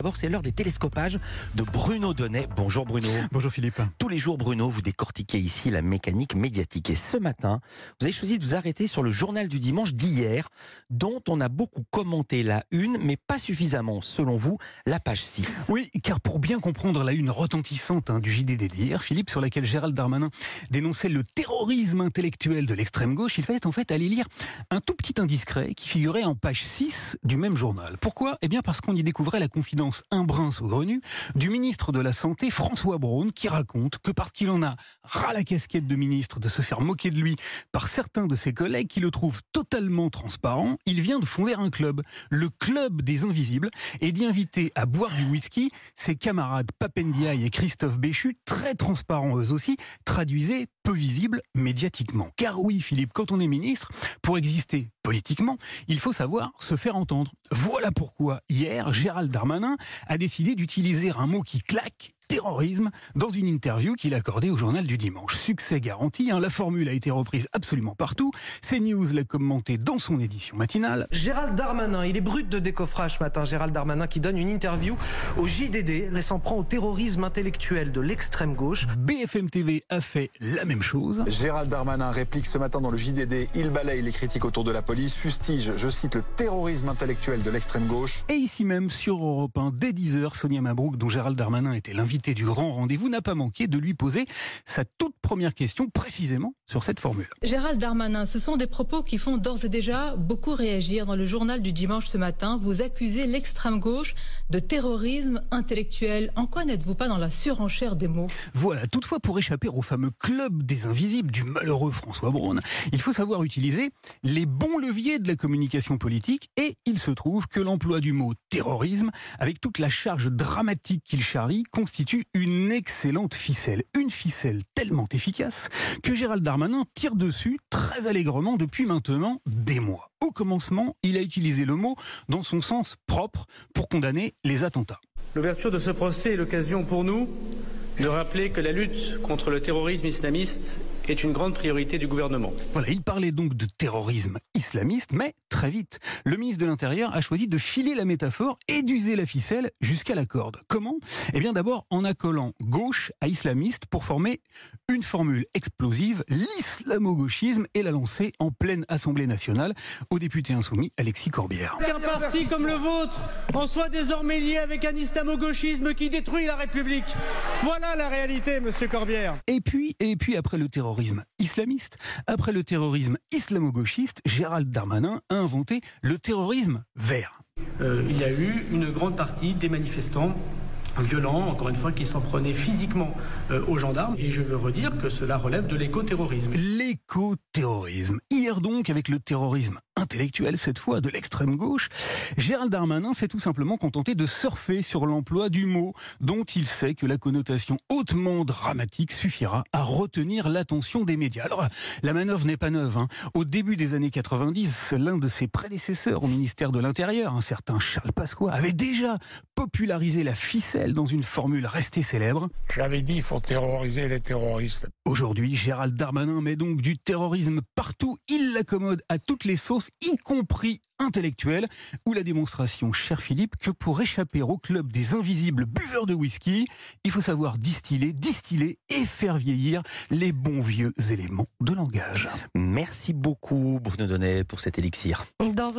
D'abord, c'est l'heure des télescopages de Bruno Donnet. Bonjour Bruno. Bonjour Philippe. Tous les jours, Bruno, vous décortiquez ici la mécanique médiatique. Et ce matin, vous avez choisi de vous arrêter sur le journal du dimanche d'hier, dont on a beaucoup commenté la une, mais pas suffisamment, selon vous, la page 6. Oui, car pour bien comprendre la une retentissante hein, du JDD d'hier, Philippe, sur laquelle Gérald Darmanin dénonçait le terrorisme intellectuel de l'extrême gauche, il fallait en fait aller lire un tout petit indiscret qui figurait en page 6 du même journal. Pourquoi? Eh bien parce qu'on y découvrait la confidence un brin saugrenu du ministre de la Santé, François Braun, qui raconte que parce qu'il en a ras la casquette de ministre de se faire moquer de lui par certains de ses collègues qui le trouvent totalement transparent, il vient de fonder un club, le Club des Invisibles, et d'y inviter à boire du whisky ses camarades Papendiaï et Christophe Béchu, très transparents eux aussi, traduisez peu visibles médiatiquement. Car oui, Philippe, quand on est ministre, pour exister politiquement, il faut savoir se faire entendre. Voilà pourquoi hier, Gérald Darmanin a décidé d'utiliser un mot qui claque terrorisme dans une interview qu'il a accordée au journal du dimanche. Succès garanti, hein, la formule a été reprise absolument partout. CNews l'a commenté dans son édition matinale. Gérald Darmanin, il est brut de décoffrage ce matin. Gérald Darmanin qui donne une interview au JDD, laissant prend au terrorisme intellectuel de l'extrême gauche. BFM TV a fait la même chose. Gérald Darmanin réplique ce matin dans le JDD. Il balaye les critiques autour de la police, fustige, je cite, le terrorisme intellectuel de l'extrême gauche. Et ici même, sur Europe 1, dès 10h, Sonia Mabrouk, dont Gérald Darmanin était l'invité du grand rendez-vous n'a pas manqué de lui poser sa toute première question précisément sur cette formule. Gérald Darmanin, ce sont des propos qui font d'ores et déjà beaucoup réagir. Dans le journal du dimanche ce matin, vous accusez l'extrême gauche de terrorisme intellectuel. En quoi n'êtes-vous pas dans la surenchère des mots? Voilà, toutefois pour échapper au fameux club des invisibles du malheureux François Braun, il faut savoir utiliser les bons leviers de la communication politique et il se trouve que l'emploi du mot terrorisme, avec toute la charge dramatique qu'il charrie, constitue une excellente ficelle. Une ficelle tellement efficace que Gérald Darmanin tire dessus très allègrement depuis maintenant des mois. Au commencement, il a utilisé le mot dans son sens propre pour condamner les attentats. L'ouverture de ce procès est l'occasion pour nous de rappeler que la lutte contre le terrorisme islamiste est une grande priorité du gouvernement. Voilà, il parlait donc de terrorisme islamiste, mais très vite, le ministre de l'Intérieur a choisi de filer la métaphore et d'user la ficelle jusqu'à la corde. Comment? Eh bien d'abord en accolant gauche à islamiste pour former une formule explosive, l'islamo-gauchisme, et la lancer en pleine Assemblée nationale au député insoumis Alexis Corbière. Un parti comme le vôtre en soit désormais lié avec un islamo-gauchisme qui détruit la République. Voilà la réalité, monsieur Corbière. Et puis, et puis après le terrorisme islamiste, après le terrorisme islamo-gauchiste, Gérald Darmanin a inventé le terrorisme vert. Euh, il y a eu une grande partie des manifestants violents, encore une fois, qui s'en prenaient physiquement euh, aux gendarmes. Et je veux redire que cela relève de l'écoterrorisme. L'écoterrorisme. Hier donc, avec le terrorisme intellectuel, cette fois de l'extrême gauche, Gérald Darmanin s'est tout simplement contenté de surfer sur l'emploi du mot dont il sait que la connotation hautement dramatique suffira à retenir l'attention des médias. Alors, la manœuvre n'est pas neuve. Hein. Au début des années 90, l'un de ses prédécesseurs au ministère de l'Intérieur, un certain Charles Pasqua, avait déjà popularisé la ficelle dans une formule restée célèbre. J'avais dit il faut terroriser les terroristes. Aujourd'hui, Gérald Darmanin met donc du terrorisme partout. Il l'accommode à toutes les sauces y compris intellectuelle, ou la démonstration, cher Philippe, que pour échapper au club des invisibles buveurs de whisky, il faut savoir distiller, distiller et faire vieillir les bons vieux éléments de langage. Merci beaucoup Bruno Donnet pour cet élixir. Dans un